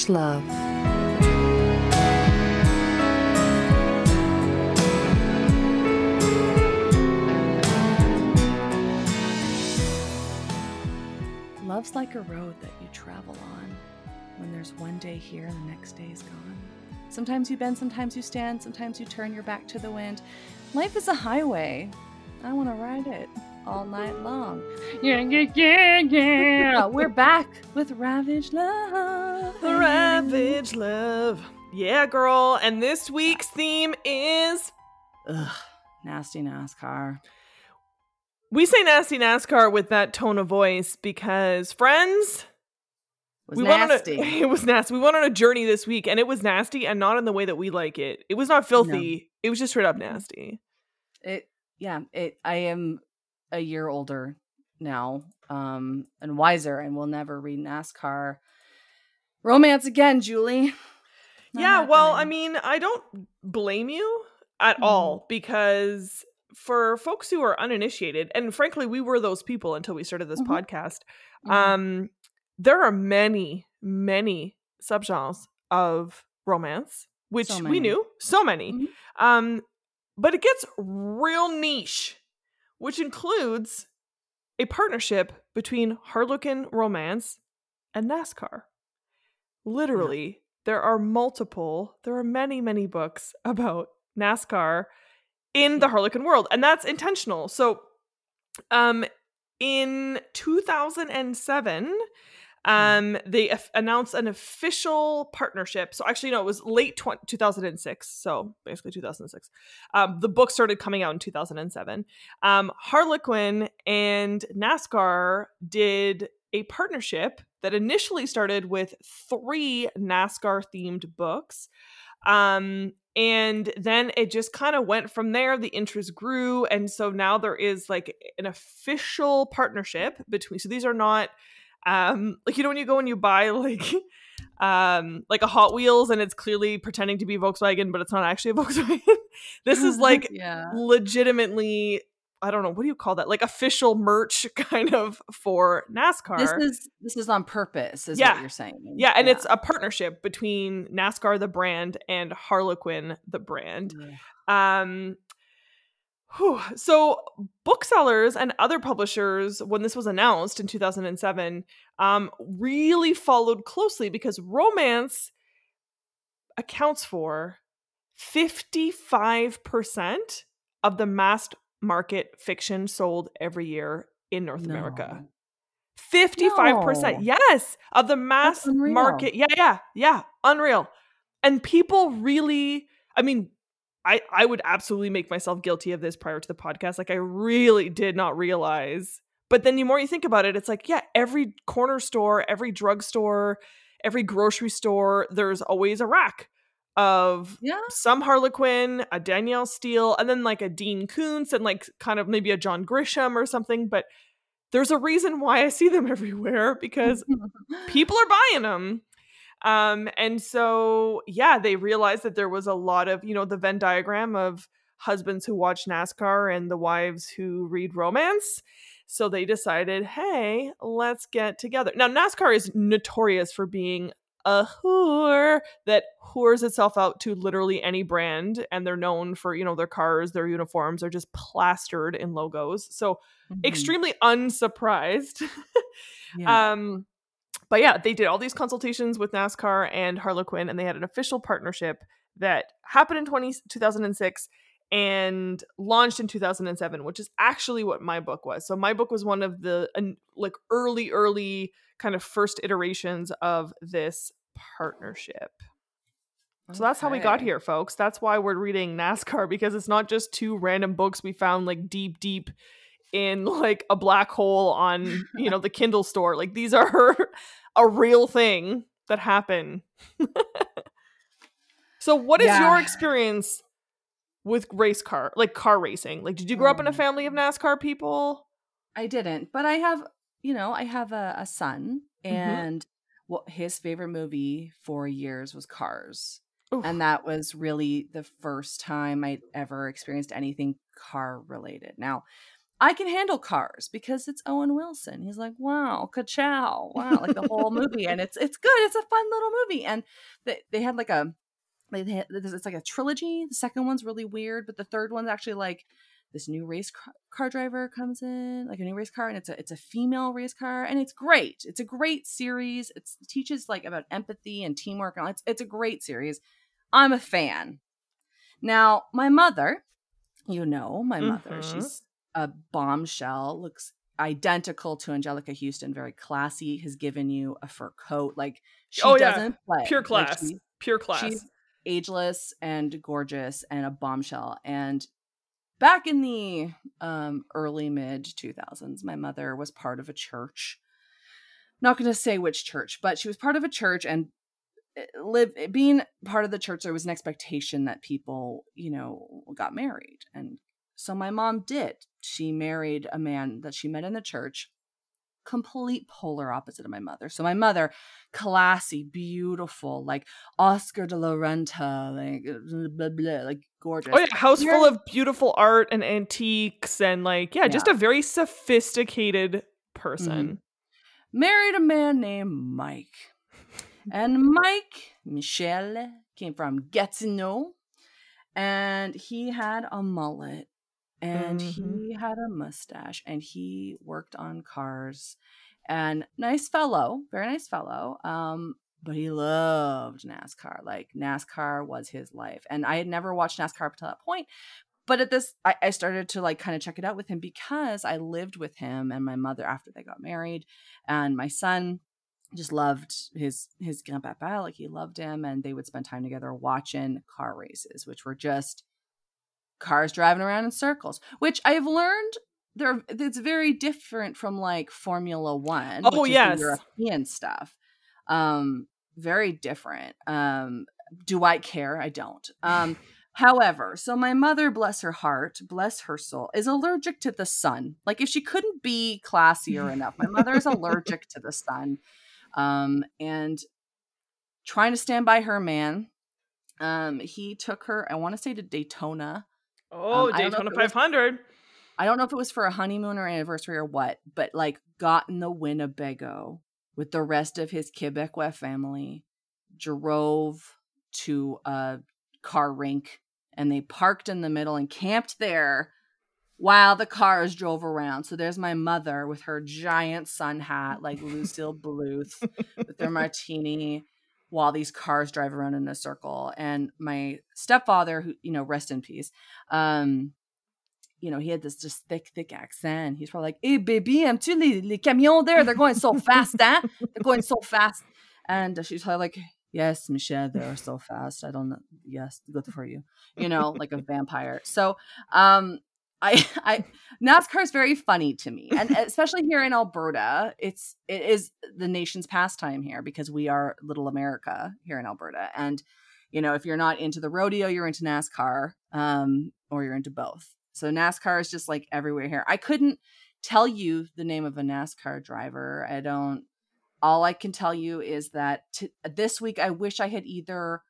Ravage Love. Love's like a road that you travel on. When there's one day here and the next day is gone. Sometimes you bend, sometimes you stand, sometimes you turn your back to the wind. Life is a highway. I want to ride it all night long. Yeah, yeah, yeah, yeah. We're back with Ravage Love. Ravage Love. Yeah, girl. And this week's theme is Ugh, nasty NASCAR. we say nasty NASCAR with that tone of voice because friends, Was we went on a, it was nasty. We went on a journey this week and it was nasty and not in the way that we like it. It was not filthy. It was just straight up nasty. it yeah it i am a year older now um and wiser and will never read nascar romance again julie Not yeah, well, I mean, I don't blame you at Mhm. all because for folks who are uninitiated, and frankly, we were those people until we started this Mhm. podcast. Mhm. Um, there are many, many subgenres of romance, which So we knew, so many. Mhm. Um, but it gets real niche, which includes a partnership between Harlequin romance and NASCAR. Literally, there are multiple, there are many, many books about NASCAR in the Harlequin world, and that's intentional. So, um, in 2007, um, they announced an official partnership. So actually, no, it was late tw- 2006. So basically 2006. Um, the book started coming out in 2007. Um, Harlequin and NASCAR did a partnership that initially started with three NASCAR themed books. Um, and then it just kind of went from there. The interest grew. And so now there is like an official partnership between, so these are not um like you know when you go and you buy like um like a hot wheels and it's clearly pretending to be volkswagen but it's not actually a volkswagen? This is like yeah. legitimately i don't know what do you call that? Like official merch kind of for nascar. this is this is on purpose is Yeah. what you're saying. Yeah and it's a partnership between nascar the brand and harlequin the brand. Um whew. so booksellers and other publishers when this was announced in 2007 um really followed closely because romance accounts for 55% of the mass market fiction sold every year in North America. 55%. No. Yes, of the mass market. Yeah, yeah, yeah, unreal. And people really I mean I I would absolutely make myself guilty of this prior to the podcast. Like I really did not realize. But then the more you think about it, it's like, yeah, every corner store, every drugstore, every grocery store, there's always a rack of yeah some Harlequin, a Danielle Steel, and then like a Dean Koontz and like kind of maybe a John Grisham or something. But there's a reason why I see them everywhere because people are buying them. Um, and so yeah, they realized that there was a lot of, you know, the Venn diagram of husbands who watch NASCAR and the wives who read romance. So they decided, hey, let's get together. Now, NASCAR is notorious for being a whore that whores itself out to literally any brand, and they're known for, you know, their cars, their uniforms are just plastered in logos. So Mhm. extremely unsurprised. Yeah. Um, but yeah, they did all these consultations with NASCAR and Harlequin, and they had an official partnership that happened in 20, 2006 and launched in 2007, which is actually what my book was. So my book was one of the uh, like early, early kind of first iterations of this partnership. So that's how we got here, folks. That's why we're reading NASCAR because it's not just two random books we found like deep, deep in like a black hole on, you know, the Kindle store. Like these are a real thing that happened. so what is your experience with race car, like car racing? Like did you grow up in a Um, family of NASCAR people? I didn't, but I have, you know, I have a, a son, Mm-hmm. and what his favorite movie for years was Cars, Oof. and that was really the first time I'd ever experienced anything car related. Now, I can handle cars because it's Owen Wilson. He's like, wow, ka-chow, wow, like the whole movie, and it's it's good. It's a fun little movie, and they they had like a they had, it's like a trilogy. The second one's really weird, but the third one's actually like this new race car driver comes in, like a new race car, and it's a it's a female race car, and it's great. It's a great series. It's, it teaches like about empathy and teamwork, and it's it's a great series. I'm a fan. Now, my mother, you know, my mother, mm-hmm. she's a bombshell, looks identical to Anjelica Huston, very classy, has given you a fur coat. Like she oh, doesn't yeah. play. Pure class. Like, Pure class. She's ageless and gorgeous and a bombshell. And back in the um, early mid 2000s, my mother was part of a church. Not going to say which church, but she was part of a church and eh, live eh, being part of the church there was an expectation that people you know got married and so my mom did she married a man that she met in the church complete polar opposite of my mother. So my mother, classy, beautiful, like Oscar de la Renta, like blah, blah, like gorgeous. Oh yeah, house full of beautiful art and antiques and like yeah, yeah. just a very sophisticated person. Mm-hmm. Married a man named Mike. and Mike Michel came from Gatineau and he had a mullet and mm-hmm. he had a mustache and he worked on cars. And nice fellow very nice fellow um but he loved nascar. Like nascar was his life. And i had never watched nascar up to that point but at this I, I started to like kind of check it out with him because i lived with him and my mother after they got married. And my son just loved his his grandpapa like he loved him and they would spend time together watching car races which were just cars driving around in circles, which I've learned there it's very different from like Formula One. Oh yes, European stuff. Um, very different. Um, do I care? I don't. Um, however, so my mother, bless her heart, bless her soul, is allergic to the sun. Like if she couldn't be classier enough, my mother is allergic to the sun. Um, and trying to stand by her man. Um, he took her, I want to say to Daytona Oh, um, Daytona 500. Was, I don't know if it was for a honeymoon or anniversary or what, but like got in the Winnebago with the rest of his Quebecois family, drove to a car rink, and they parked in the middle and camped there while the cars drove around. So there's my mother with her giant sun hat, like Lucille Bluth, with their martini while these cars drive around in a circle. And my stepfather, who, you know, rest in peace, um, you know, he had this just thick, thick accent. He's probably like, hey, baby, I'm too les, les camions there. They're going so fast, eh? They're going so fast. And she's probably like, yes, Michelle, they're so fast. I don't know. Yes, good for you. You know, like a vampire. So, um, I, I NASCAR is very funny to me, and especially here in Alberta, it's it is the nation's pastime here because we are little America here in Alberta, and you know if you're not into the rodeo, you're into NASCAR, um, or you're into both. So NASCAR is just like everywhere here. I couldn't tell you the name of a NASCAR driver. I don't. All I can tell you is that t- this week I wish I had either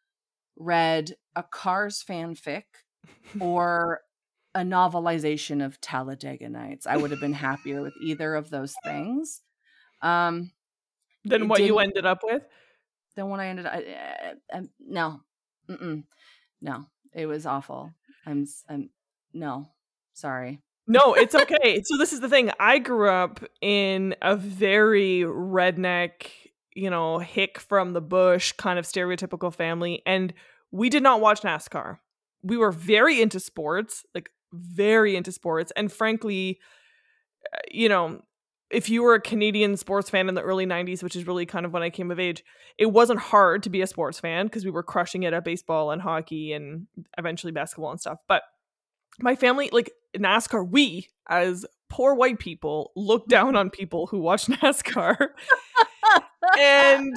read a Cars fanfic or a novelization of Talladega Nights. I would have been happier with either of those things. Um, than what you ended up with. Than what I ended up. I, I, no, Mm-mm. no, it was awful. I'm, I'm, no, sorry. No, it's okay. so this is the thing. I grew up in a very redneck, you know, hick from the bush kind of stereotypical family, and we did not watch NASCAR. We were very into sports, like very into sports and frankly uh, you know if you were a Canadian sports fan in the early 90s, which is really kind of when I came of age, it wasn't hard to be a sports fan because we were crushing it at baseball and hockey and eventually basketball and stuff. But my family, like NASCAR, we as poor white people look down on people who watch NASCAR. and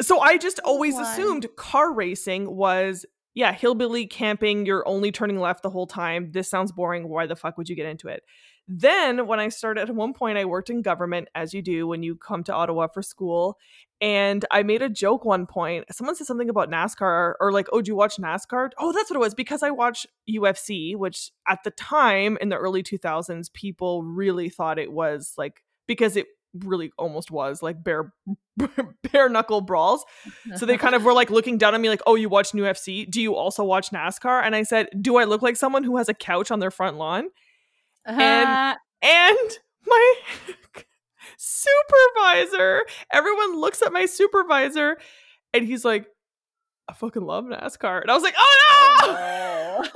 so I just always assumed car racing was yeah, hillbilly camping, you're only turning left the whole time. This sounds boring. Why the fuck would you get into it? Then, when I started, at one point, I worked in government, as you do when you come to Ottawa for school. And I made a joke one point. Someone said something about NASCAR or like, oh, do you watch NASCAR? Oh, that's what it was. Because I watch UFC, which at the time in the early 2000s, people really thought it was like, because it really almost was like bare bare knuckle brawls. So they kind of were like looking down at me like, "Oh, you watch UFC? Do you also watch NASCAR?" And I said, "Do I look like someone who has a couch on their front lawn?" Uh-huh. And and my supervisor, everyone looks at my supervisor and he's like, "I fucking love NASCAR." And I was like, "Oh no!"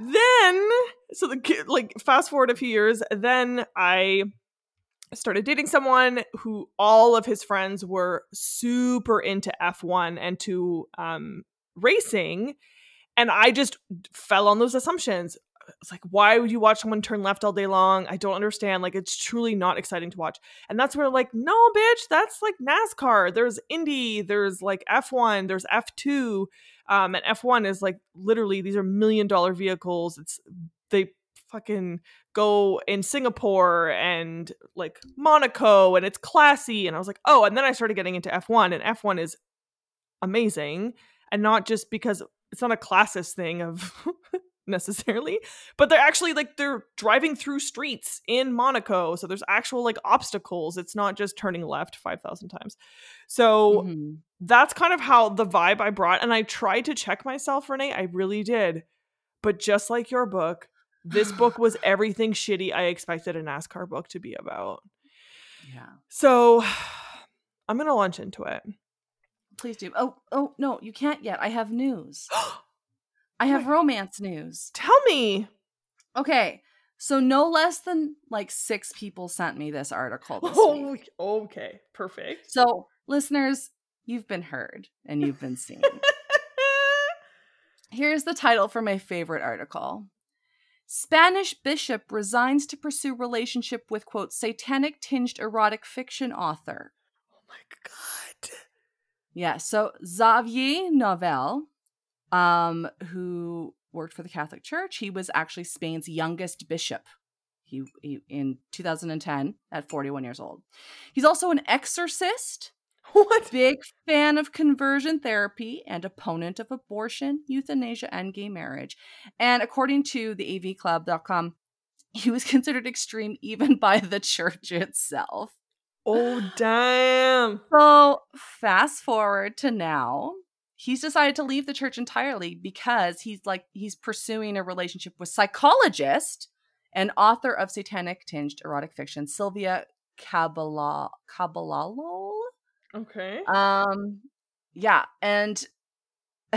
then so the like fast forward a few years then i started dating someone who all of his friends were super into F1 and to um, racing. And I just fell on those assumptions. It's like, why would you watch someone turn left all day long? I don't understand. Like, it's truly not exciting to watch. And that's where, like, no, bitch, that's like NASCAR. There's Indy, there's like F1, there's F2. Um, and F1 is like literally, these are million dollar vehicles. It's, they fucking go in Singapore and like Monaco and it's classy. And I was like, oh, and then I started getting into F1 and F1 is amazing. And not just because it's not a classist thing of necessarily, but they're actually like they're driving through streets in Monaco. So there's actual like obstacles. It's not just turning left 5,000 times. So mm-hmm. that's kind of how the vibe I brought. And I tried to check myself, Renee. I really did. But just like your book, this book was everything shitty I expected a NASCAR book to be about. Yeah. So I'm going to launch into it. Please do. Oh, oh, no, you can't yet. I have news. Oh I have romance news. Tell me. Okay. So no less than like 6 people sent me this article this oh, week. Okay, perfect. So, listeners, you've been heard and you've been seen. Here's the title for my favorite article. Spanish bishop resigns to pursue relationship with quote satanic tinged erotic fiction author. Oh my god. Yeah, so Xavier Novell, um, who worked for the Catholic Church, he was actually Spain's youngest bishop. He, he in 2010 at 41 years old. He's also an exorcist What? Big fan of conversion therapy and opponent of abortion, euthanasia, and gay marriage. And according to the avclub.com, he was considered extreme even by the church itself. Oh, damn. So, fast forward to now. He's decided to leave the church entirely because he's like, he's pursuing a relationship with psychologist and author of satanic tinged erotic fiction, Sylvia Cabala- Caballalo. Okay. Um yeah, and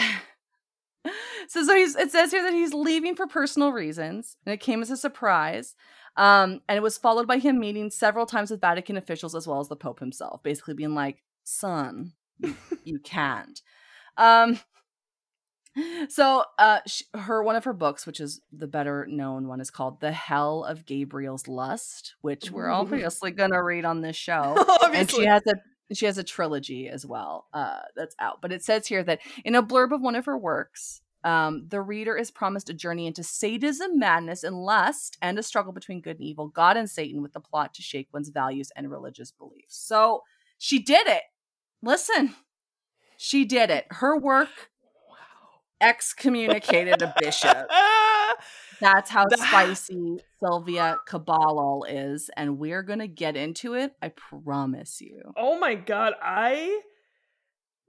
so so he's it says here that he's leaving for personal reasons, and it came as a surprise. Um, and it was followed by him meeting several times with Vatican officials as well as the Pope himself, basically being like, "Son, you, can't." Um, so uh sh- her one of her books which is the better known one is called the hell of gabriel's lust which we're obviously gonna read on this show and she has a she has a trilogy as well uh, that's out. But it says here that in a blurb of one of her works, um, the reader is promised a journey into sadism, madness, and lust, and a struggle between good and evil, God and Satan, with the plot to shake one's values and religious beliefs. So she did it. Listen, she did it. Her work excommunicated a bishop. That's how spicy Sylvia Caballal is, and we're gonna get into it. I promise you. Oh my god, I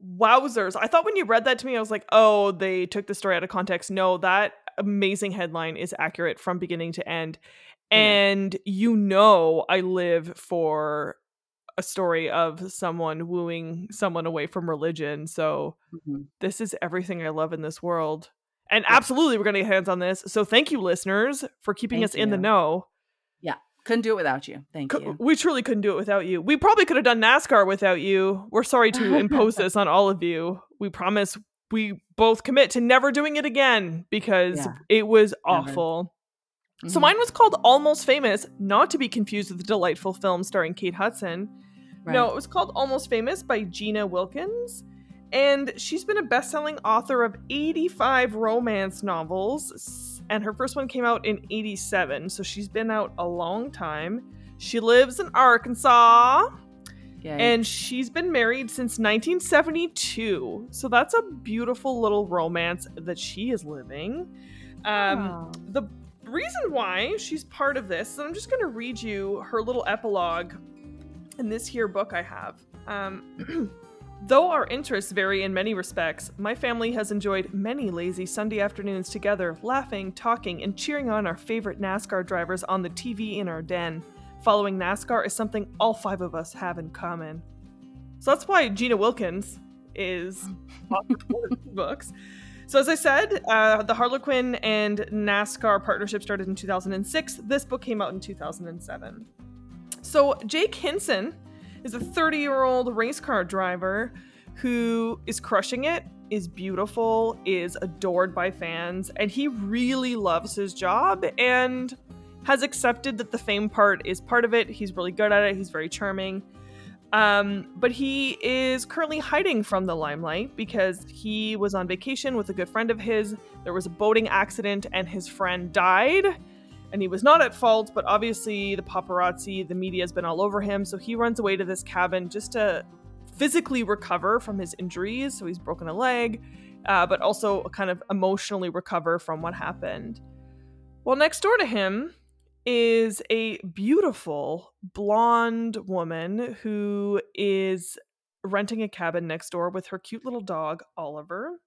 wowzers! I thought when you read that to me, I was like, oh, they took the story out of context. No, that amazing headline is accurate from beginning to end, and you know, I live for a story of someone wooing someone away from religion. So mm-hmm. this is everything I love in this world. And yeah. absolutely, we're going to get hands on this. So thank you, listeners, for keeping thank us you. in the know. Yeah, couldn't do it without you. Thank Co- you. We truly couldn't do it without you. We probably could have done NASCAR without you. We're sorry to impose this on all of you. We promise we both commit to never doing it again because yeah. it was awful. Mm-hmm. So mine was called Almost Famous, not to be confused with the delightful film starring Kate Hudson. Right. No, it was called Almost Famous by Gina Wilkins and she's been a best-selling author of 85 romance novels and her first one came out in 87, so she's been out a long time. She lives in Arkansas. Yeah. And she's been married since 1972. So that's a beautiful little romance that she is living. Um, the reason why she's part of this, and I'm just going to read you her little epilogue in this here book I have. Um, Though our interests vary in many respects, my family has enjoyed many lazy Sunday afternoons together, laughing, talking, and cheering on our favorite NASCAR drivers on the TV in our den. Following NASCAR is something all five of us have in common. So that's why Gina Wilkins is author of these books. So, as I said, uh, the Harlequin and NASCAR partnership started in 2006. This book came out in 2007. So, Jake Hinson is a 30 year old race car driver who is crushing it, is beautiful, is adored by fans, and he really loves his job and has accepted that the fame part is part of it. He's really good at it, he's very charming. Um, but he is currently hiding from the limelight because he was on vacation with a good friend of his. There was a boating accident and his friend died. And he was not at fault, but obviously the paparazzi, the media has been all over him. So he runs away to this cabin just to physically recover from his injuries. So he's broken a leg, uh, but also kind of emotionally recover from what happened. Well, next door to him is a beautiful blonde woman who is renting a cabin next door with her cute little dog, Oliver.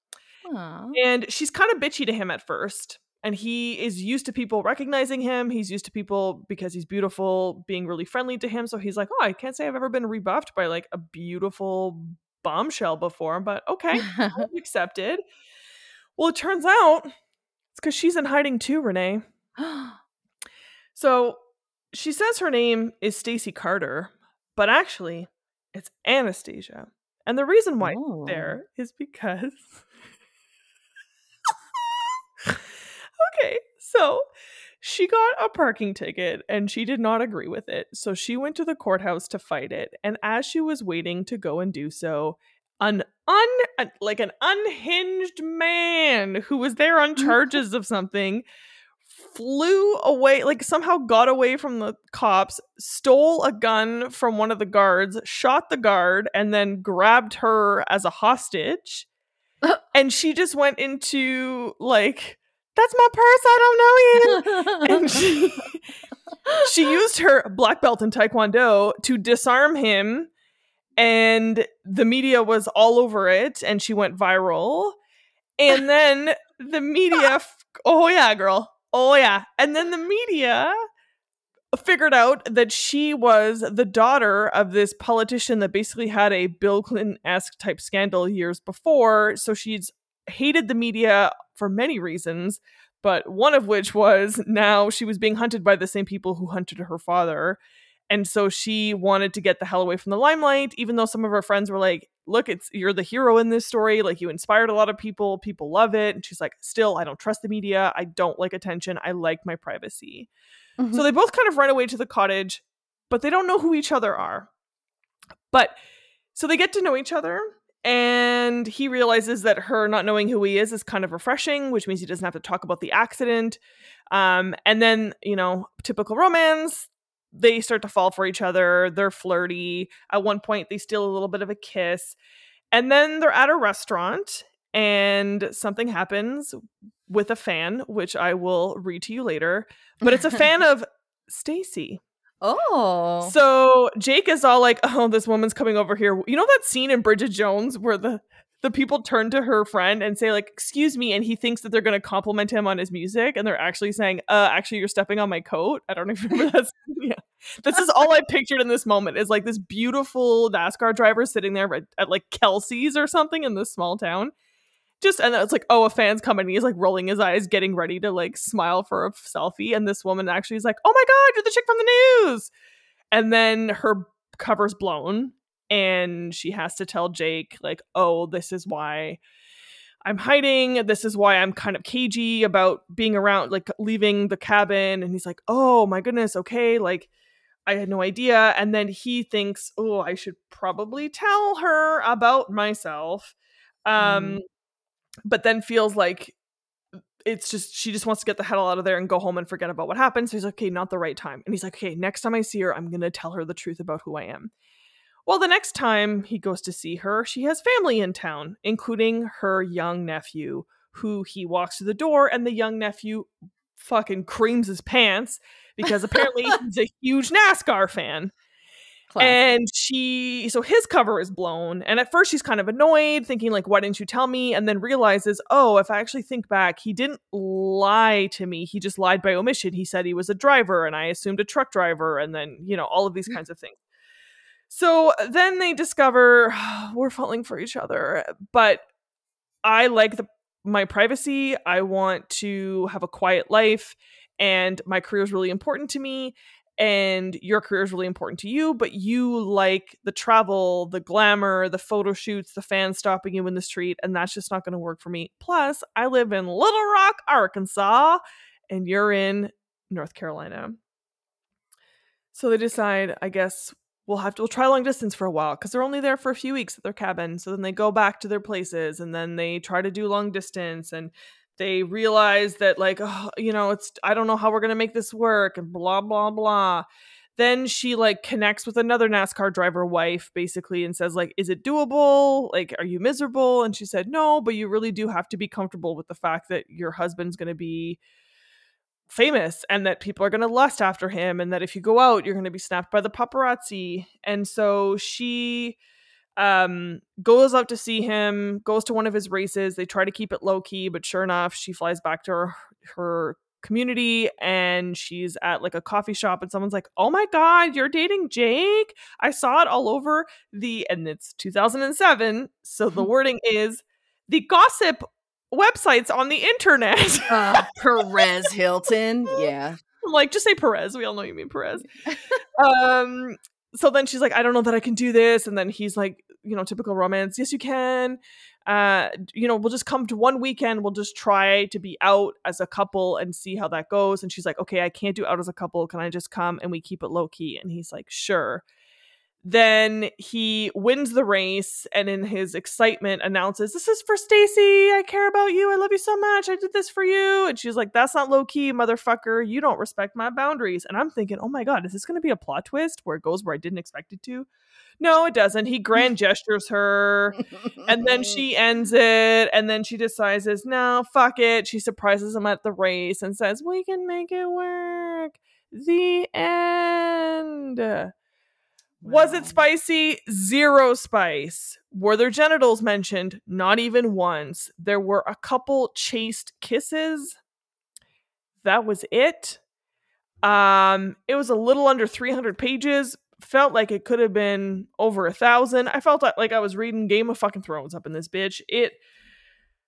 Aw. And she's kind of bitchy to him at first. And he is used to people recognizing him. He's used to people because he's beautiful being really friendly to him. So he's like, oh, I can't say I've ever been rebuffed by like a beautiful bombshell before, but okay, I'll accept. Well, it turns out it's because she's in hiding too, Renee. So she says her name is Stacy Carter, but actually it's Anastasia. And the reason why Oh. there is because Okay, so she got a parking ticket and she did not agree with it. So she went to the courthouse to fight it. And as she was waiting to go and do so, an un like an unhinged man who was there on mm-hmm. charges of something flew away like somehow got away from the cops stole a gun from one of the guards shot the guard and then grabbed her as a hostage and she just went into like that's my purse. I don't know you and she she used her black belt in taekwondo to disarm him and the media was all over it and she went viral. And then the media f- oh yeah girl. Oh yeah. And then the media figured out that she was the daughter of this politician that basically had a bill clinton-esque type scandal years before. So she's hated the media for many reasons but one of which was now she was being hunted by the same people who hunted her father. And so she wanted to get the hell away from the limelight even though some of her friends were like look it's you're the hero in this story like you inspired a lot of people people love it. And she's like still i don't trust the media i don't like attention i like my privacy. So mm-hmm. they both kind of run away to the cottage but they don't know who each other are. But so they get to know each other and he realizes that her not knowing who he is is kind of refreshing which means he doesn't have to talk about the accident. Um, and then you know typical romance they start to fall for each other. They're flirty. At one point they steal a little bit of a kiss. And then they're at a restaurant and something happens with a fan which i will read to you later. But it's a fan of stacy oh. so Jake is all like, "Oh, this woman's coming over here." You know that scene in Bridget Jones where the the people turn to her friend and say like, "Excuse me," and he thinks that they're going to compliment him on his music, and they're actually saying, "Uh, actually, you're stepping on my coat." I don't even remember that. yeah, this is all I pictured in this moment is like this beautiful NASCAR driver sitting there at, at like Kelsey's or something in this small town. Just and it's like, oh, a fan's coming. He's like rolling his eyes, getting ready to like smile for a selfie. And this woman actually is like, oh my god, you're the chick from the news. And then her cover's blown and she has to tell Jake like oh this is why I'm hiding. This is why I'm kind of cagey about being around like leaving the cabin. And he's like oh my goodness okay like I had no idea. And then he thinks oh I should probably tell her about myself. Um but then feels like it's just she just wants to get the hell out of there and go home and forget about what happened. So he's like, okay, not the right time. And he's like, okay, next time I see her, I'm gonna tell her the truth about who I am. Well, the next time he goes to see her, she has family in town, including her young nephew, who he walks to the door, and the young nephew fucking creams his pants because apparently he's a huge NASCAR fan. Classic. And she, so his cover is blown. And at first she's kind of annoyed, thinking, like, why didn't you tell me? And then realizes, oh, if I actually think back, he didn't lie to me. He just lied by omission. He said he was a driver and I assumed a truck driver. And then, you know, all of these mm. kinds of things. So then they discover we're falling for each other. But I like the my privacy. I want to have a quiet life and my career is really important to me and your career is really important to you, but you like the travel, the glamour, the photo shoots, the fans stopping you in the street, and that's just not going to work for me. Plus, I live in Little Rock, Arkansas, and you're in North Carolina. So they decide, I guess we'll have to we'll try long distance for a while because they're only there for a few weeks at their cabin. So then they go back to their places and then they try to do long distance and they realize that like oh, you know it's i don't know how we're going to make this work and blah blah blah. Then she like connects with another nascar driver wife basically and says like is it doable? Like are you miserable? And she said no but you really do have to be comfortable with the fact that your husband's going to be famous and that people are going to lust after him and that if you go out you're going to be snapped by the paparazzi. And so she um, goes out to see him, goes to one of his races. They try to keep it low key, but sure enough, she flies back to her, her community and she's at like a coffee shop and someone's like, "Oh my god, you're dating Jake?" I saw it all over the and it's 2007, so the wording is the gossip websites on the internet. uh, Perez Hilton, yeah. like just say Perez. We all know you mean Perez. um so then she's like, I don't know that I can do this. And then he's like, you know, typical romance. Yes, you can. Uh, you know, we'll just come to one weekend. We'll just try to be out as a couple and see how that goes. And she's like, okay, I can't do out as a couple. Can I just come and we keep it low key? And he's like, sure. Then he wins the race and in his excitement announces, This is for Stacy. I care about you. I love you so much. I did this for you. And she's like, That's not low key, motherfucker. You don't respect my boundaries. And I'm thinking, Oh my God, is this going to be a plot twist where it goes where I didn't expect it to? No, it doesn't. He grand gestures her and then she ends it. And then she decides, No, fuck it. She surprises him at the race and says, We can make it work. The end. Was it spicy? Zero spice. Were their genitals mentioned? Not even once. There were a couple chaste kisses. That was it. Um, it was a little under 300 pages. Felt like it could have been over a thousand. I felt like I was reading Game of fucking Thrones up in this bitch. It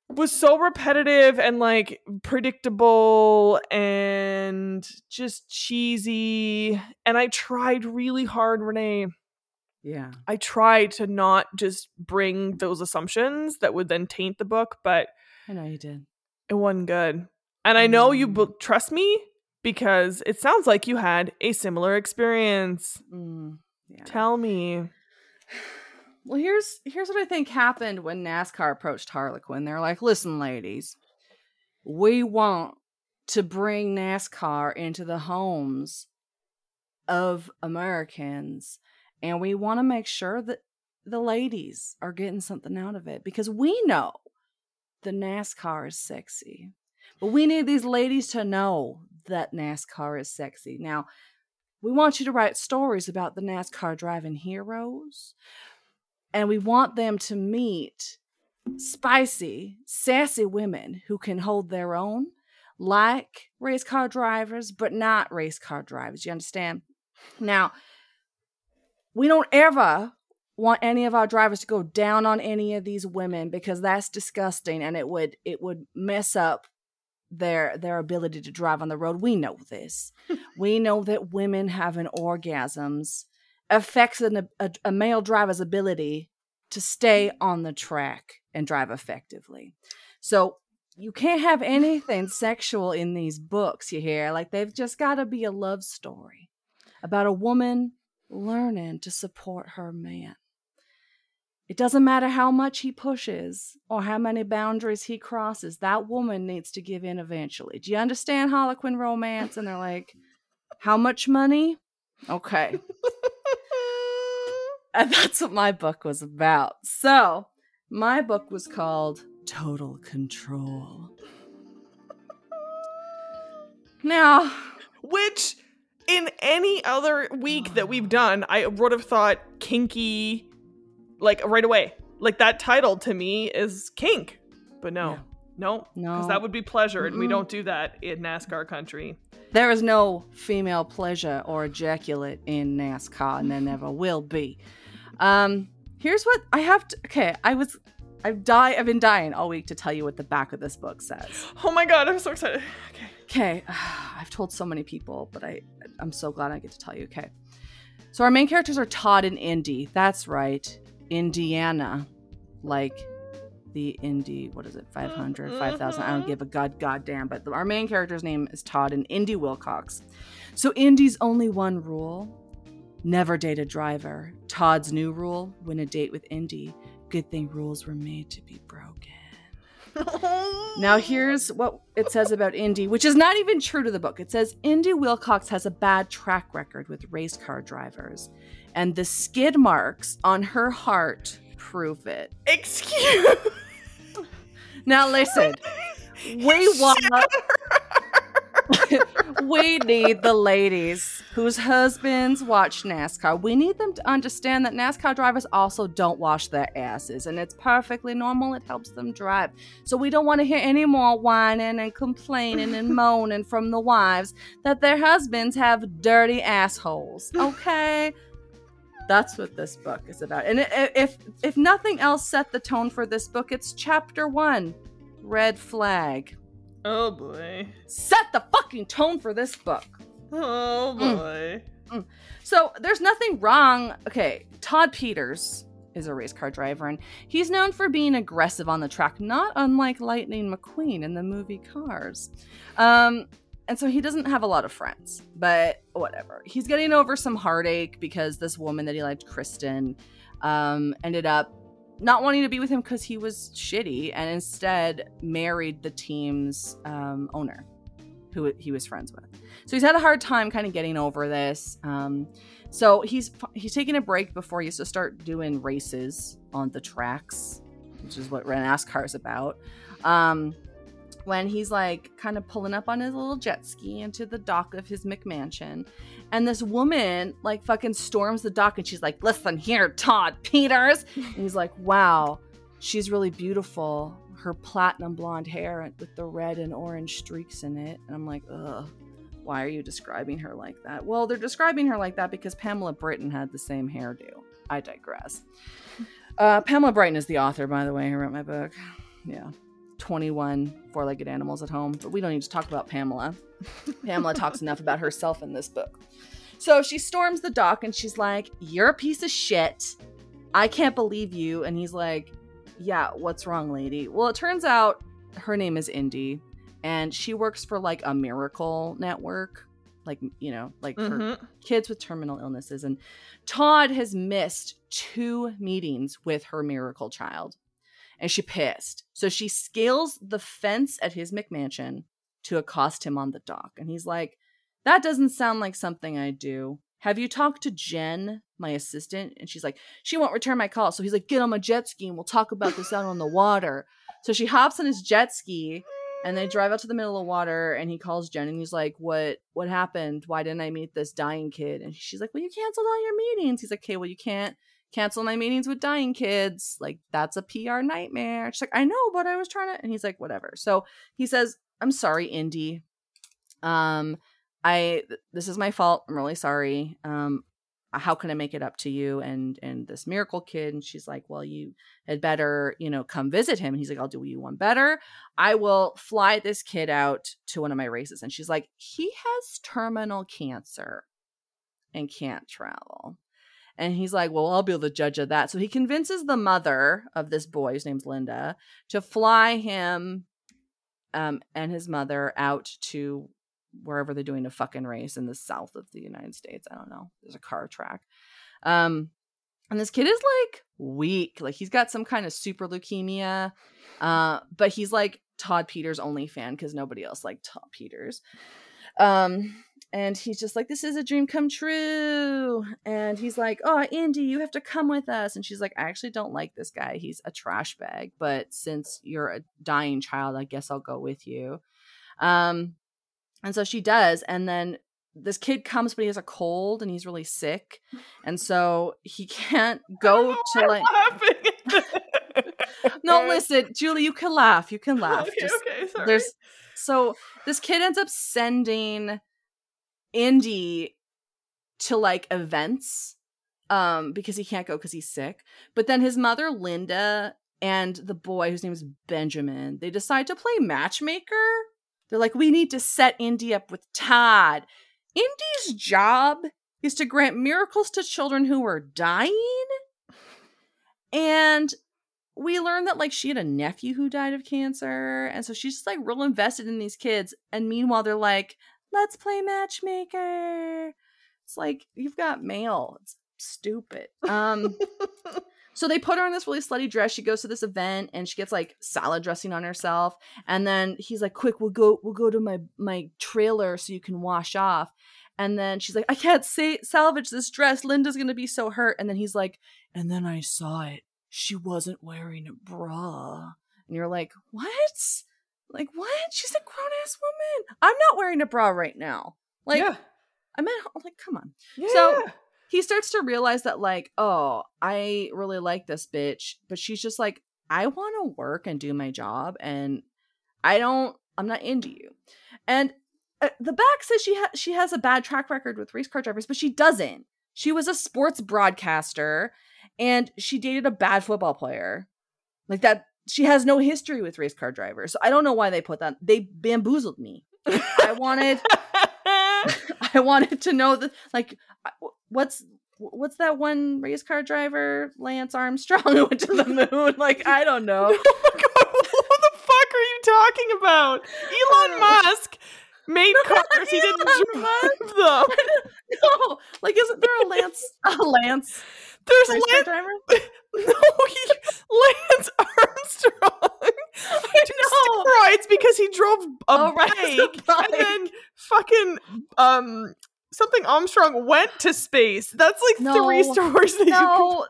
was so repetitive and like predictable and just cheesy. And I tried really hard, Renee. Yeah. I tried to not just bring those assumptions that would then taint the book, but I know you did. It wasn't good. And I know you mm. trust me because it sounds like you had a similar experience. Mm, yeah. Tell me. Well, here's here's what I think happened when NASCAR approached Harlequin. They're like, "Listen, ladies, we want to bring NASCAR into the homes of Americans, and we want to make sure that the ladies are getting something out of it because we know the NASCAR is sexy, but we need these ladies to know that NASCAR is sexy. Now, we want you to write stories about the NASCAR driving heroes and we want them to meet spicy, sassy women who can hold their own, like race car drivers, but not race car drivers. You understand? Now, we don't ever want any of our drivers to go down on any of these women because that's disgusting and it would it would mess up their their ability to drive on the road. We know this. we know that women having orgasms affects an, a, a male driver's ability to stay on the track and drive effectively. So you can't have anything sexual in these books, you hear? Like they've just got to be a love story about a woman learning to support her man. It doesn't matter how much he pushes or how many boundaries he crosses, that woman needs to give in eventually. Do you understand Harlequin romance? And they're like, How much money? Okay. and that's what my book was about. So, my book was called Total Control. Now, Which in any other week that we've done, I would have thought kinky like right away. Like that title to me is kink. But no. Yeah. No. No. Because that would be pleasure, and we Mm-mm. don't do that in NASCAR country. there is no female pleasure or ejaculate in NASCAR, and there never will be. Um, here's what I have to. Okay, I was, I've die. I've been dying all week to tell you what the back of this book says. Oh my god, I'm so excited. Okay. Okay, I've told so many people, but I, I'm so glad I get to tell you. Okay, so our main characters are Todd and Indy. That's right, Indiana, like the Indy. What is it? 500, mm-hmm. 5,000. I don't give a god goddamn. But our main character's name is Todd and Indy Wilcox. So Indy's only one rule: never date a driver. Todd's new rule: win a date with Indy. Good thing rules were made to be broken. Now, here's what it says about Indy, which is not even true to the book. It says Indy Wilcox has a bad track record with race car drivers, and the skid marks on her heart prove it. Excuse Now, listen, we want. we need the ladies whose husbands watch NASCAR. We need them to understand that NASCAR drivers also don't wash their asses, and it's perfectly normal. It helps them drive. So we don't want to hear any more whining and complaining and moaning from the wives that their husbands have dirty assholes. Okay. That's what this book is about. And if if nothing else set the tone for this book, it's chapter 1, Red Flag. Oh boy. Set the fucking tone for this book. Oh Mm. boy. So there's nothing wrong. Okay, Todd Peters is a race car driver, and he's known for being aggressive on the track, not unlike Lightning McQueen in the movie Cars. Um, and so he doesn't have a lot of friends, but whatever. He's getting over some heartache because this woman that he liked, Kristen, um, ended up not wanting to be with him because he was shitty, and instead married the team's um, owner, who he was friends with. So he's had a hard time kind of getting over this. Um, so he's he's taking a break before he used to start doing races on the tracks, which is what Ren NASCAR is about. Um, when he's like kind of pulling up on his little jet ski into the dock of his McMansion, and this woman like fucking storms the dock and she's like, "Listen here, Todd Peters," and he's like, "Wow, she's really beautiful." Her platinum blonde hair with the red and orange streaks in it, and I'm like, ugh why are you describing her like that? Well, they're describing her like that because Pamela Britton had the same hairdo. I digress. Uh, Pamela Britton is the author, by the way, who wrote my book. Yeah. 21 four legged animals at home, but we don't need to talk about Pamela. Pamela talks enough about herself in this book. So she storms the dock and she's like, You're a piece of shit. I can't believe you. And he's like, Yeah, what's wrong, lady? Well, it turns out her name is Indy and she works for like a miracle network like you know like for Mhm. kids with terminal illnesses and todd has missed two meetings with her miracle child and she pissed. So she scales the fence at his mcmansion to accost him on the dock. And he's like that doesn't sound like something i do. Have you talked to jen my assistant? And she's like she won't return my call. So he's like get on my jet ski and we'll talk about this out on the water. So she hops on his jet ski and they drive out to the middle of the water and he calls jen and he's like what what happened? Why didn't i meet this dying kid? And she's like well you canceled all your meetings. He's like okay well you can't cancel my meetings with dying kids like that's a pr nightmare. She's like i know but i was trying to and he's like whatever. So he says i'm sorry indy. Um i th- this is my fault. I'm really sorry. Um how can i make it up to you and and this miracle kid? And she's like well you had better you know come visit him. And he's like i'll do you one better. I will fly this kid out to one of my races. And she's like, he has terminal cancer and can't travel. And he's like, well, I'll be the judge of that. So he convinces the mother of this boy, whose name's Linda, to fly him um, and his mother out to wherever they're doing a fucking race in the south of the United States. I don't know. There's a car track. Um, And this kid is like weak. Like he's got some kind of super leukemia. Uh, but he's like Todd Peters only fan because nobody else liked Todd Peters. Um, and he's just like, This is a dream come true. And he's like, Oh, Indy, you have to come with us. And she's like, I actually don't like this guy. He's a trash bag. But since you're a dying child, I guess I'll go with you. Um, and so she does. And then this kid comes, but he has a cold and he's really sick. And so he can't go to like. no, listen, Julie, you can laugh. You can laugh. Okay, Just, okay, sorry. there's so this kid ends up sending Indy to like events um because he can't go because he's sick. But then his mother Linda and the boy whose name is Benjamin, they decide to play matchmaker. They're like, we need to set Indy up with Todd. Indy's job is to grant miracles to children who are dying. And we learned that like she had a nephew who died of cancer and so she's just like real invested in these kids and meanwhile they're like let's play matchmaker. It's like you've got mail. It's stupid. Um so they put her in this really slutty dress. She goes to this event and she gets like salad dressing on herself. And then he's like quick we'll go we'll go to my my trailer so you can wash off. And then she's like i can't say salvage this dress. Linda's gonna be so hurt. And then he's like and then i saw it. She wasn't wearing a bra. And you're like, what? Like, what? She's a grown ass woman. I'm not wearing a bra right now. Like, yeah. I'm at home. Like, come on. yeah. so- He starts to realize that, like, oh, I really like this bitch, but she's just like, I want to work and do my job, and I don't, I'm not into you. And uh, the back says she ha- she has a bad track record with race car drivers, but she doesn't. She was a sports broadcaster and she dated a bad football player. Like that she has no history with race car drivers. So I don't know why they put that. They bamboozled me. I wanted I wanted to know that like what's what's that one race car driver Lance Armstrong who went to the moon like I don't know. oh what the fuck are you talking about? Elon Musk made cars. He didn't drive them. no, like isn't there a Lance a Lance There's Lance. driver? No, he, Lance Armstrong. Just know. rides because he drove a Oh, bike, bike. and then fucking um something Armstrong went to space. That's like three stories that you. No,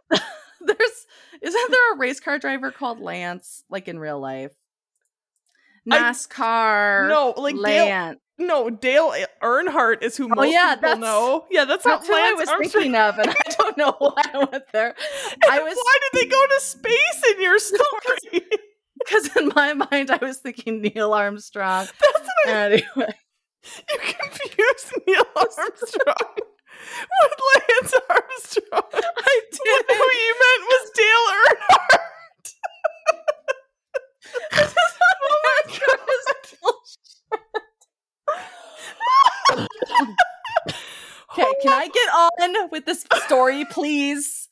there's isn't there a race car driver called Lance, like in real life? I- NASCAR. No, like. Lance. No, Dale Earnhardt is who oh, most Oh, yeah, people that's- know. Yeah, that's That's not who I was Armstrong. thinking of, and I don't know why I went there. I was Why did they go to space in your story? because in my mind I was thinking Neil Armstrong. That's what I, Anyway, you confused Neil Armstrong with Lance Armstrong. I And who did. you meant was Dale Earnhardt. This is Oh my bullshit. Okay, can I get on with this story, please?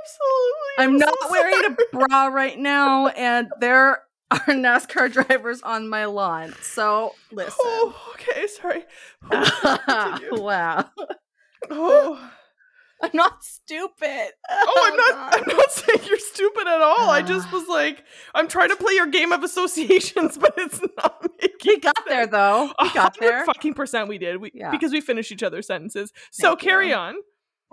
Absolutely. I'm not so wearing sorry. a bra right now, and there are NASCAR drivers on my lawn. So listen. Oh, okay, sorry. Wow. oh. I'm not stupid. Oh, I'm not. God. I'm not saying you're stupid at all. I just was like, I'm trying to play your game of associations, but it's not making. We got there though. We got there. Fucking percent, we did. We Yeah. because we finished each other's sentences. So Thank carry you. on.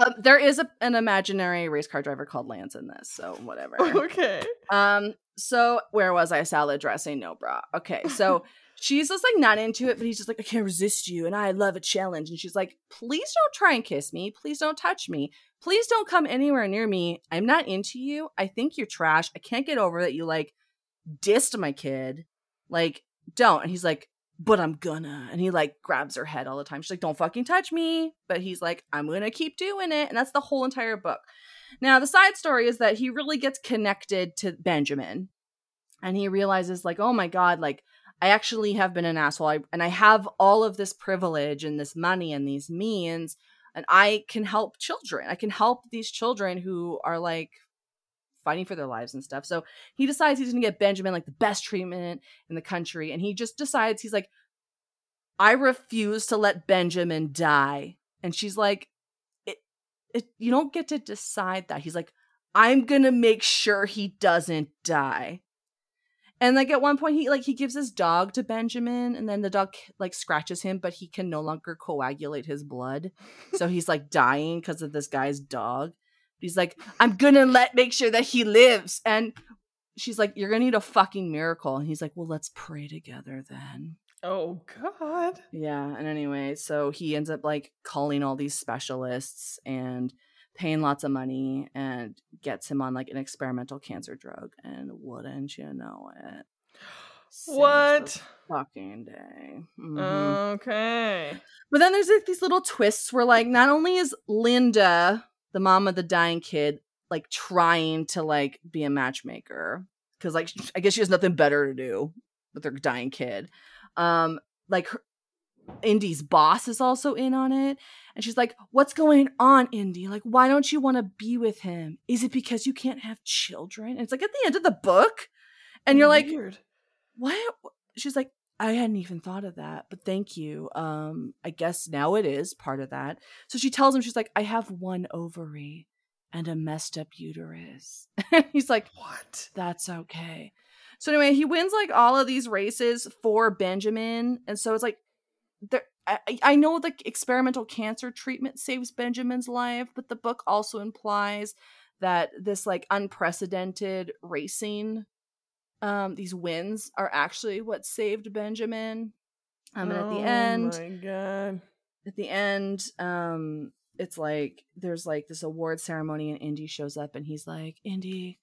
Um, there is a, an imaginary race car driver called Lance in this, so whatever. Okay. Um, so where was I? Salad dressing, no bra. Okay, so she's just like not into it, but he's just like, I can't resist you, and I love a challenge. And she's like, please don't try and kiss me. Please don't touch me. Please don't come anywhere near me. I'm not into you. I think you're trash. I can't get over that you like dissed my kid. Like, don't. And he's like, but I'm gonna. And he like grabs her head all the time. She's like, don't fucking touch me. But he's like, I'm gonna keep doing it. And that's the whole entire book. Now, the side story is that he really gets connected to Benjamin and he realizes, like, oh my God, like, I actually have been an asshole. I, and I have all of this privilege and this money and these means, and I can help children. I can help these children who are like fighting for their lives and stuff. So he decides he's going to get Benjamin like the best treatment in the country. And he just decides, he's like, I refuse to let Benjamin die. And she's like, it, it, you don't get to decide that. He's like, I'm gonna make sure he doesn't die. And like at one point he like he gives his dog to Benjamin and then the dog like scratches him but he can no longer coagulate his blood. So he's like dying because of this guy's dog. He's like I'm going to let make sure that he lives and she's like you're going to need a fucking miracle and he's like well let's pray together then. Oh God. Yeah, and anyway, so he ends up like calling all these specialists and paying lots of money and gets him on like an experimental cancer drug and wouldn't you know it What? fucking day Mhm. Okay. but then there's like these little twists where like not only is linda the mom of the dying kid like trying to like be a matchmaker because like i guess she has nothing better to do with her dying kid um like her, indy's boss is also in on it and she's like what's going on indy? Like why don't you want to be with him? Is it because you can't have children? And it's like at the end of the book. And you're like Weird. what she's like i hadn't even thought of that but thank you. Um i guess now it is part of that. So she tells him she's like i have one ovary and a messed up uterus. He's like what? that's okay. So anyway he wins like all of these races for benjamin. And so it's like there I, I- know the experimental cancer treatment saves benjamin's life but the book also implies that this like unprecedented racing um these wins are actually what saved benjamin um and at the end Oh my God. at the end um it's like there's like this award ceremony and indy shows up and he's like indy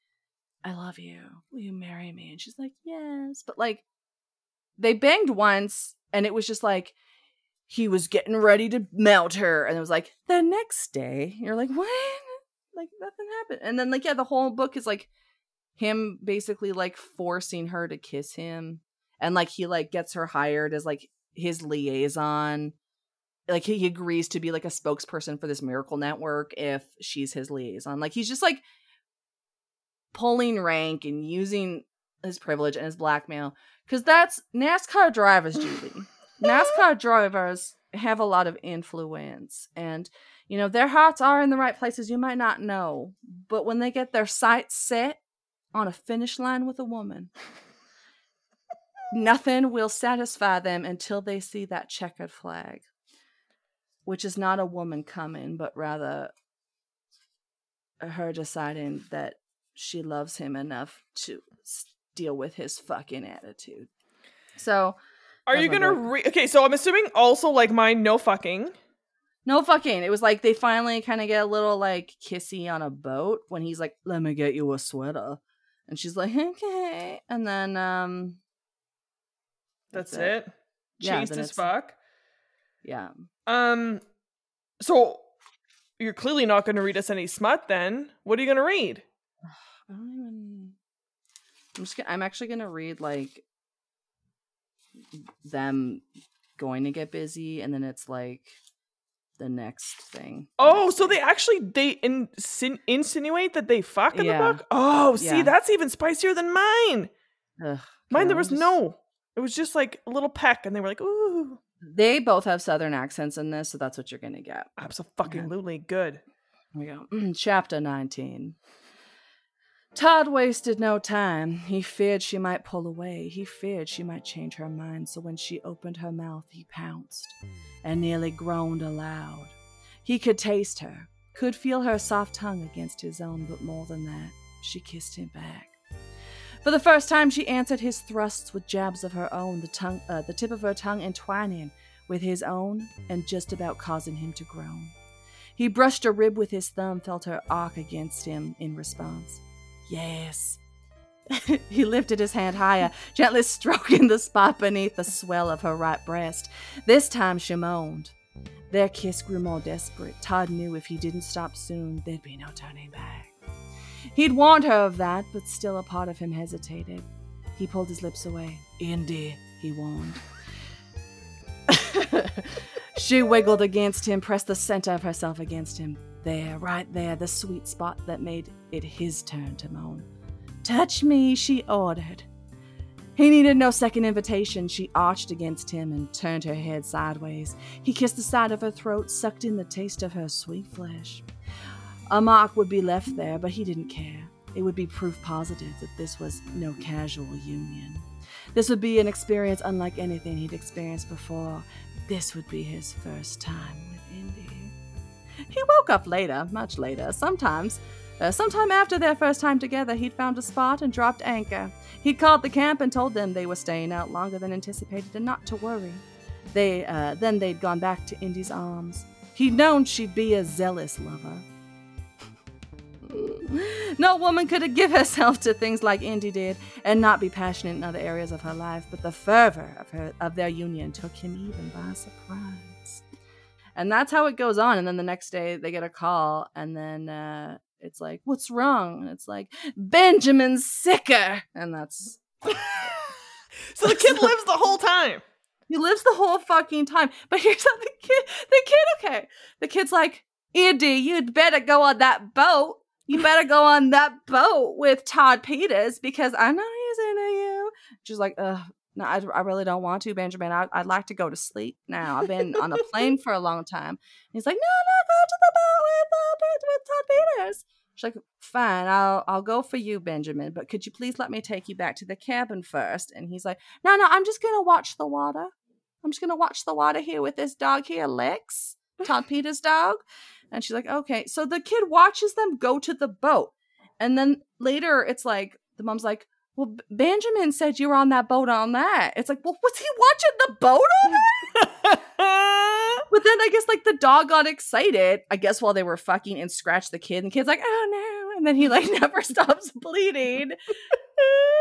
i love you. Will you marry me? And she's like yes. But like they banged once and it was just like he was getting ready to melt her and it was like the next day. You're like what? Like nothing happened. And then like yeah the whole book is like him basically like forcing her to kiss him. And like he like gets her hired as like his liaison. Like he agrees to be like a spokesperson for this miracle network if she's his liaison. Like he's just like pulling rank and using his privilege and his blackmail. Because that's nascar drivers julie nascar drivers have a lot of influence and you know their hearts are in the right places you might not know but when they get their sights set on a finish line with a woman nothing will satisfy them until they see that checkered flag which is not a woman coming but rather her deciding that she loves him enough to deal with his fucking attitude. So Are you gonna book. read? Okay, so I'm assuming also like mine, no fucking. No fucking. It was like they finally kind of get a little like kissy on a boat when he's like, "Let me get you a sweater," and she's like, "Okay," and then um, That's, That's it. Yeah, Chaste then as fuck. yeah, Um, so you're clearly not going to read us any smut. Then what are you going to read? I don't even. I'm just. Gonna, I'm actually gonna read like them going to get busy, and then it's like the next thing. Oh, so they actually they insin- insinuate that they fuck in Yeah. the book. Oh, see, Yeah. that's even spicier than mine. Ugh, Mine there was just- no. It was just like a little peck, and they were like, "Ooh, They both have southern accents in this, so that's what you're gonna get. absolutely good." Here we go. Chapter 19. Todd wasted no time. He feared she might pull away. He feared she might change her mind, so when she opened her mouth, he pounced and nearly groaned aloud. He could taste her, could feel her soft tongue against his own, but more than that, she kissed him back. For the first time, she answered his thrusts with jabs of her own, the, tongue, uh, the tip of her tongue entwining with his own and just about causing him to groan. He brushed a rib with his thumb, felt her arc against him in response. Yes. he lifted his hand higher, gently stroking the spot beneath the swell of her right breast. This time she moaned. Their kiss grew more desperate. Todd knew if he didn't stop soon, there'd be no turning back. He'd warned her of that, but still a part of him hesitated. He pulled his lips away. Indy, he warned. she wiggled against him, pressed the center of herself against him. There, right there, the sweet spot that made it his turn to moan. Touch me, she ordered. He needed no second invitation. She arched against him and turned her head sideways. He kissed the side of her throat, sucked in the taste of her sweet flesh. A mark would be left there, but he didn't care. It would be proof positive that this was no casual union. This would be an experience unlike anything he'd experienced before. This would be his first time. He woke up later, much later, sometimes. Uh, sometime after their first time together, he'd found a spot and dropped anchor. He'd called the camp and told them they were staying out longer than anticipated and not to worry. They uh, then they'd gone back to Indy's arms. He'd known she'd be a zealous lover. no woman could give herself to things like Indy did and not be passionate in other areas of her life, but the fervor of her of their union took him even by surprise. And that's how it goes on. And then the next day they get a call, and then uh, it's like, "What's wrong?" And it's like, "Benjamin's sicker," and that's so the kid lives the whole time. He lives the whole fucking time. But here's how the kid, the kid, okay. The kid's like, Indy you'd better go on that boat. You better go on that boat with Todd Peters because I know he's into you. She's like, ugh, no, I, I really don't want to, Benjamin. I, would like to go to sleep now. I've been on a plane for a long time. And he's like, no, no, go to the boat with, uh, with Todd Peters. She's like, fine, I'll I'll go for you, Benjamin, but could you please let me take you back to the cabin first? And he's like, no, no, I'm just gonna watch the water. I'm just gonna watch the water here with this dog here, Lex, Todd Peters' dog. And she's like, okay. So the kid watches them go to the boat. And then later it's like, the mom's like, well, Benjamin said you were on that boat on that. It's like, well, was he watching the boat on that? but then I guess like the dog got excited, I guess while they were fucking and scratched the kid. And the kid's like, oh no. And then he like never stops bleeding.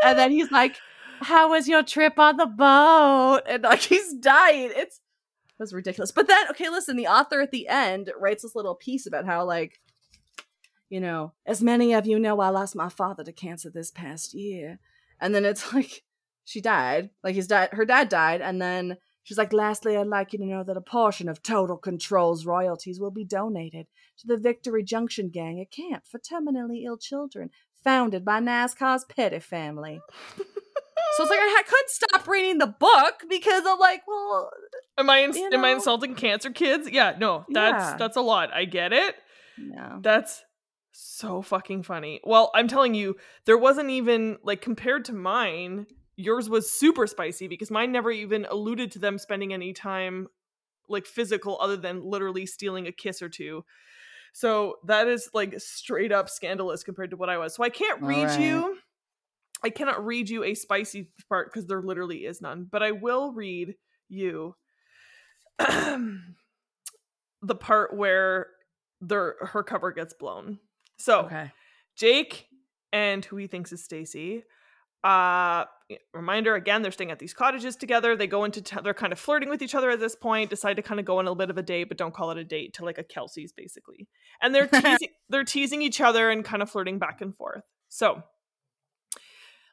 and then he's like, how was your trip on the boat? And like he's dying. It's it was ridiculous. But then, okay, listen, the author at the end writes this little piece about how like you know, as many of you know, I lost my father to cancer this past year. And then it's like she died. Like his dad her dad died, and then she's like, lastly, I'd like you to know that a portion of Total Control's royalties will be donated to the Victory Junction Gang, a camp for terminally ill children, founded by NASCAR's Petty family. so it's like I, couldn't stop reading the book because I'm like, well, am I ins- am I insulting cancer kids? Yeah, no, that's yeah. that's a lot. I get it. No. That's so fucking funny. Well, I'm telling you, there wasn't even like compared to mine, yours was super spicy because mine never even alluded to them spending any time like physical other than literally stealing a kiss or two. So that is like straight up scandalous compared to what I was. So I can't read right. you. I cannot read you a spicy part because there literally is none, but I will read you the part where their her cover gets blown. So okay. Jake and who he thinks is Stacy. Uh reminder again, they're staying at these cottages together. They go into t- they're kind of flirting with each other at this point, decide to kind of go on a little bit of a date, but don't call it a date to like a Kelsey's basically. And they're teasing they're teasing each other and kind of flirting back and forth. So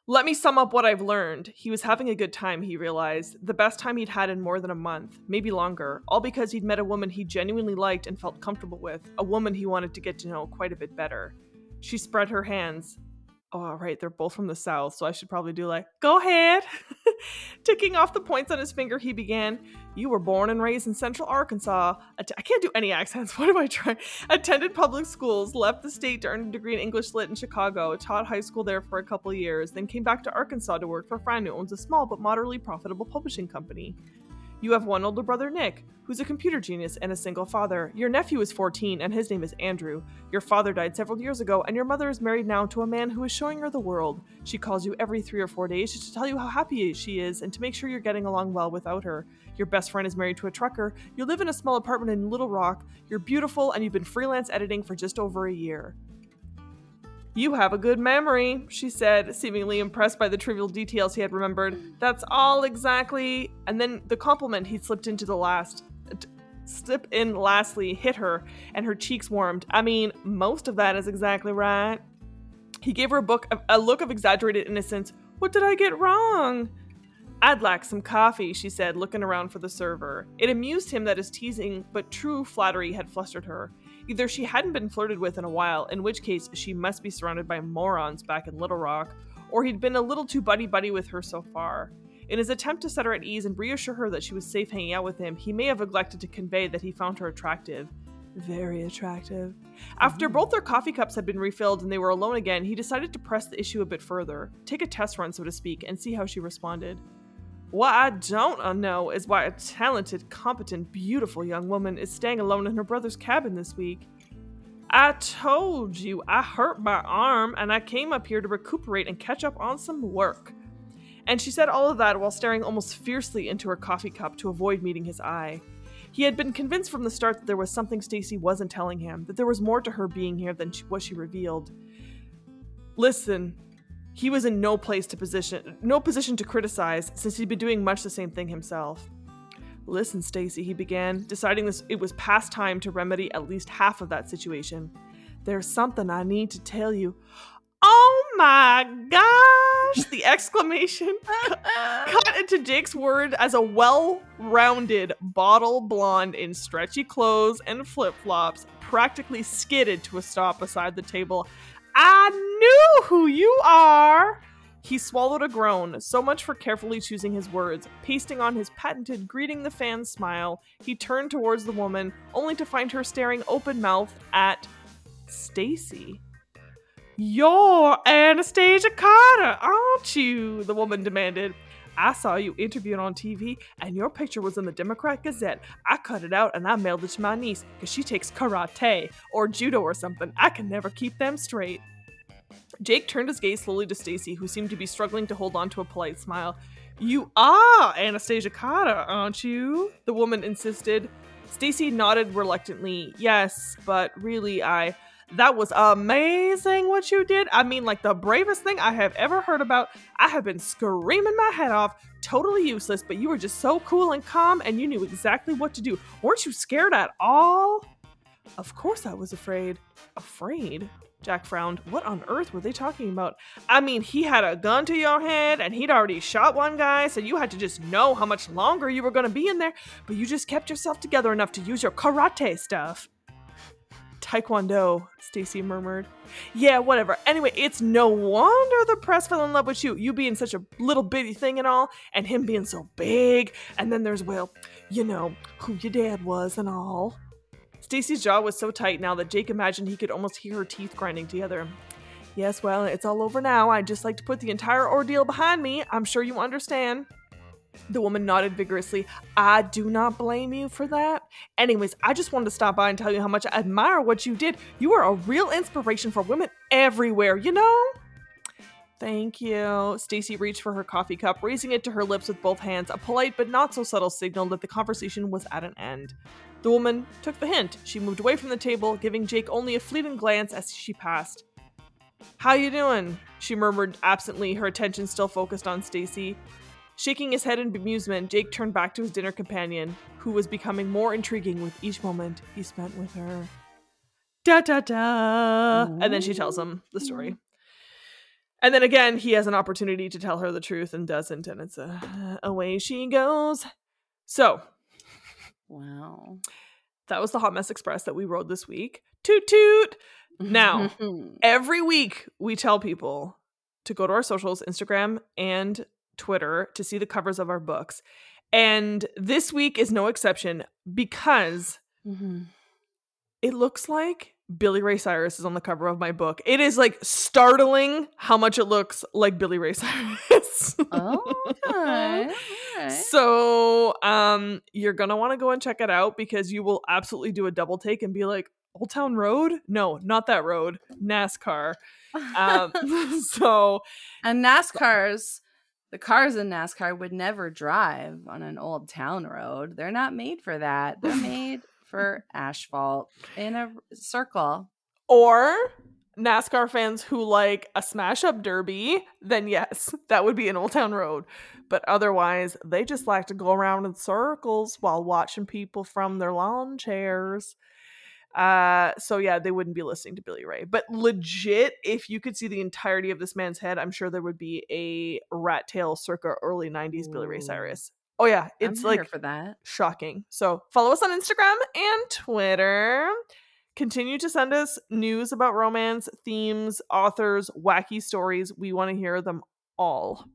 let me sum up what I've learned. He was having a good time, he realized. The best time he'd had in more than a month, maybe longer, all because he'd met a woman he genuinely liked and felt comfortable with, a woman he wanted to get to know quite a bit better. She spread her hands, oh, right, they're both from the South, so I should probably do like, go ahead. Ticking off the points on his finger, he began, You were born and raised in central Arkansas. Att- I can't do any accents. What am I trying? Attended public schools, left the state to earn a degree in English Lit in Chicago, taught high school there for a couple years, then came back to Arkansas to work for a friend who owns a small but moderately profitable publishing company. You have one older brother, Nick, who's a computer genius and a single father. Your nephew is 14, and his name is Andrew. Your father died several years ago, and your mother is married now to a man who is showing her the world. She calls you every three or four days just to tell you how happy she is and to make sure you're getting along well without her. Your best friend is married to a trucker. You live in a small apartment in Little Rock. You're beautiful, and you've been freelance editing for just over a year. You have a good memory, she said, seemingly impressed by the trivial details he had remembered. That's all exactly. And then the compliment he slipped into the last. Slip in lastly hit her, and her cheeks warmed. I mean, most of that is exactly right. He gave her a book, a look of exaggerated innocence. What did I get wrong? I'd like some coffee, she said, looking around for the server. It amused him that his teasing but true flattery had flustered her. Either she hadn't been flirted with in a while, in which case she must be surrounded by morons back in Little Rock, or he'd been a little too buddy buddy with her so far. In his attempt to set her at ease and reassure her that she was safe hanging out with him, he may have neglected to convey that he found her attractive. very attractive. After mm-hmm. both their coffee cups had been refilled and they were alone again, he decided to press the issue a bit further, take a test run, so to speak, and see how she responded. What I don't uh, know is why a talented, competent, beautiful young woman is staying alone in her brother's cabin this week. I told you I hurt my arm and I came up here to recuperate and catch up on some work. And she said all of that while staring almost fiercely into her coffee cup to avoid meeting his eye. He had been convinced from the start that there was something Stacy wasn't telling him, that there was more to her being here than what she revealed. Listen, he was in no place to position, no position to criticize, since he'd been doing much the same thing himself. Listen, Stacy, he began, deciding this it was past time to remedy at least half of that situation. There's something I need to tell you. Oh my gosh! The exclamation cut into Jake's word as a well-rounded bottle blonde in stretchy clothes and flip-flops practically skidded to a stop beside the table. I knew who you are! He swallowed a groan, so much for carefully choosing his words. Pasting on his patented greeting the fan smile, he turned towards the woman, only to find her staring open mouthed at Stacy. You're Anastasia Carter, aren't you? The woman demanded. I saw you interviewed on TV, and your picture was in the Democrat Gazette. I cut it out and I mailed it to my niece because she takes karate or judo or something. I can never keep them straight. Jake turned his gaze slowly to Stacy, who seemed to be struggling to hold on to a polite smile. You are Anastasia Carter, aren't you? The woman insisted. Stacy nodded reluctantly. Yes, but really, I. That was amazing what you did. I mean, like the bravest thing I have ever heard about. I have been screaming my head off, totally useless, but you were just so cool and calm and you knew exactly what to do. Weren't you scared at all? Of course I was afraid. Afraid? Jack frowned. What on earth were they talking about? I mean, he had a gun to your head and he'd already shot one guy, so you had to just know how much longer you were going to be in there, but you just kept yourself together enough to use your karate stuff. Taekwondo, Stacy murmured. Yeah, whatever. Anyway, it's no wonder the press fell in love with you. You being such a little bitty thing and all, and him being so big. And then there's, well, you know, who your dad was and all. Stacy's jaw was so tight now that Jake imagined he could almost hear her teeth grinding together. Yes, well, it's all over now. I'd just like to put the entire ordeal behind me. I'm sure you understand. The woman nodded vigorously. I do not blame you for that. Anyways, I just wanted to stop by and tell you how much I admire what you did. You are a real inspiration for women everywhere, you know? Thank you. Stacy reached for her coffee cup, raising it to her lips with both hands, a polite but not so subtle signal that the conversation was at an end. The woman took the hint. She moved away from the table, giving Jake only a fleeting glance as she passed. "How you doing?" she murmured absently, her attention still focused on Stacy. Shaking his head in bemusement, Jake turned back to his dinner companion, who was becoming more intriguing with each moment he spent with her. Da da da! And then she tells him the story. And then again, he has an opportunity to tell her the truth and doesn't, and it's a away she goes. So, Wow. that was the Hot Mess Express that we rode this week. Toot toot! Now, every week we tell people to go to our socials, Instagram and Twitter, to see the covers of our books. And this week is no exception because Mhm. it looks like Billy Ray Cyrus is on the cover of my book. It is like startling how much it looks like Billy Ray Cyrus. Oh, okay. So, um, you're gonna want to go and check it out because you will absolutely do a double take and be like, "Old Town Road? No, not that road. NASCAR." Um, so and NASCARs, the cars in NASCAR would never drive on an old town road. They're not made for that. They're made for asphalt in a circle. or NASCAR fans who like a smash up derby, then yes, that would be an Old Town Road. But otherwise, they just like to go around in circles while watching people from their lawn chairs. Uh, so yeah, they wouldn't be listening to Billy Ray. But legit, if you could see the entirety of this man's head, I'm sure there would be a rat tail circa early 90s Billy Ray Cyrus. Oh yeah, it's like for that. shocking. So follow us on Instagram and Twitter. Continue to send us news about romance, themes, authors, wacky stories. We want to hear them all.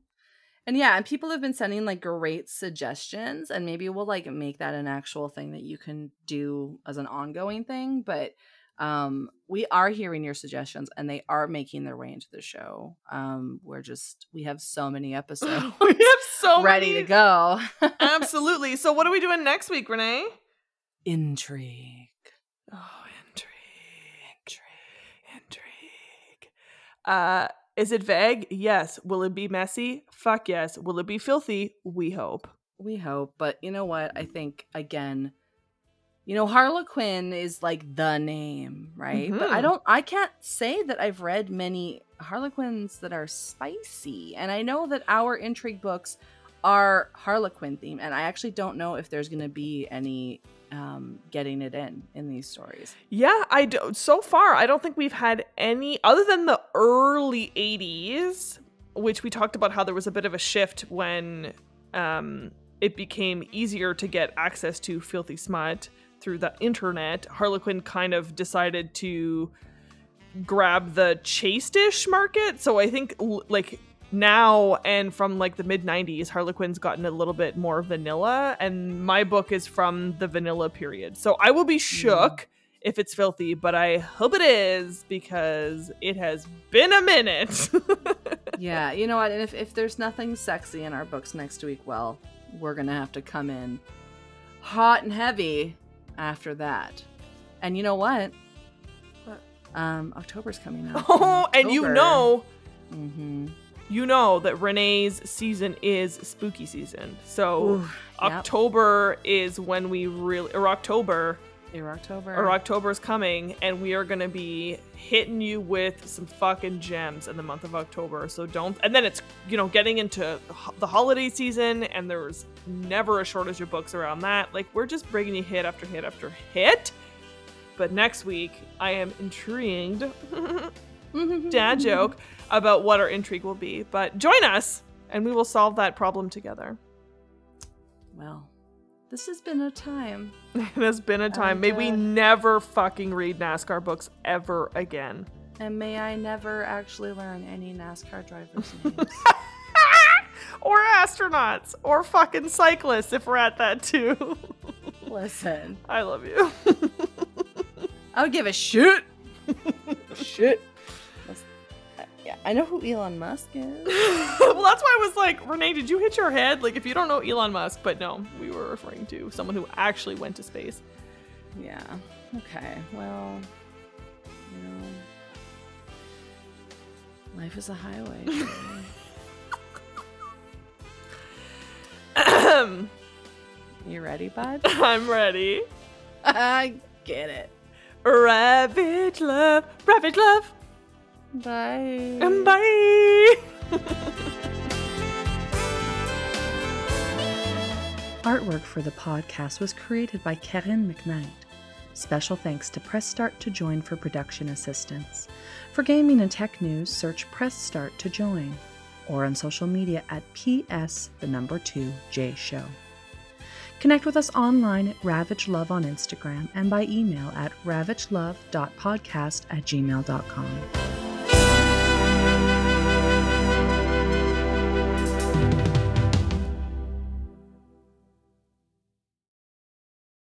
And yeah, and people have been sending like great suggestions, and maybe we'll like make that an actual thing that you can do as an ongoing thing. But um, we are hearing your suggestions, and they are making their way into the show. Um, we're just we have so many episodes we have so ready many- to go. Absolutely. So what are we doing next week, Renee? Intrigue. Oh, intrigue. Intrigue. Intrigue. Uh is it vague? Yes. Will it be messy? Fuck yes. Will it be filthy? We hope. We hope, but you know what? I think again, you know, Harlequin is like the name, right? But I Mhm. don't I can't say that I've read many Harlequins that are spicy. And I know that our intrigue books are Harlequin themed, and I actually don't know if there's gonna be any um getting it in in these stories. Yeah, I do. So far, I don't think we've had any other than the early 80s, which we talked about how there was a bit of a shift when um, it became easier to get access to filthy smut through the internet. Harlequin kind of decided to grab the chase-ish market. So I think like now and from like the mid 90s harlequin's gotten a little bit more vanilla and my book is from the vanilla period so i will be shook if it's filthy but i hope it is because it has been a minute yeah, you know what? And if, if there's nothing sexy in our books next week, well, we're gonna have to come in hot and heavy after that. And you know what? What? Um, October's coming out. oh and you know Mm-hmm. You know that renee's season is spooky season so october is when we really or october Or October. or October is coming, and we are gonna be hitting you with some fucking gems in the month of October. So don't. And then it's you know getting into the holiday season, and there's never a shortage of books around that. Like we're just bringing you hit after hit after hit. But next week, I am intrigued. Dad joke about what our intrigue will be. But join us, and we will solve that problem together. Well, this has been a time. It has been a time. And, May we uh, never fucking read NASCAR books ever again. And may I never actually learn any NASCAR drivers' names. or astronauts or fucking cyclists if we're at that too. Listen, I love you. I would give a shit. shit. I know who Elon Musk is. well, that's why I was like, Renee, did you hit your head? Like, if you don't know Elon Musk, but no, we were referring to someone who actually went to space. Yeah. Okay. Well, you know, life is a highway. You ready, bud? I'm ready. I get it. Ravage love, ravage love, Bye. and bye. Artwork for the podcast was created by Karen McKnight. Special thanks to Press Start to Join for production assistance. For gaming and tech news, search Press Start to Join or on social media at PS the number 2 J Show. Connect with us online at Ravage Love on Instagram and by email at ravagelove.podcast at gmail.com.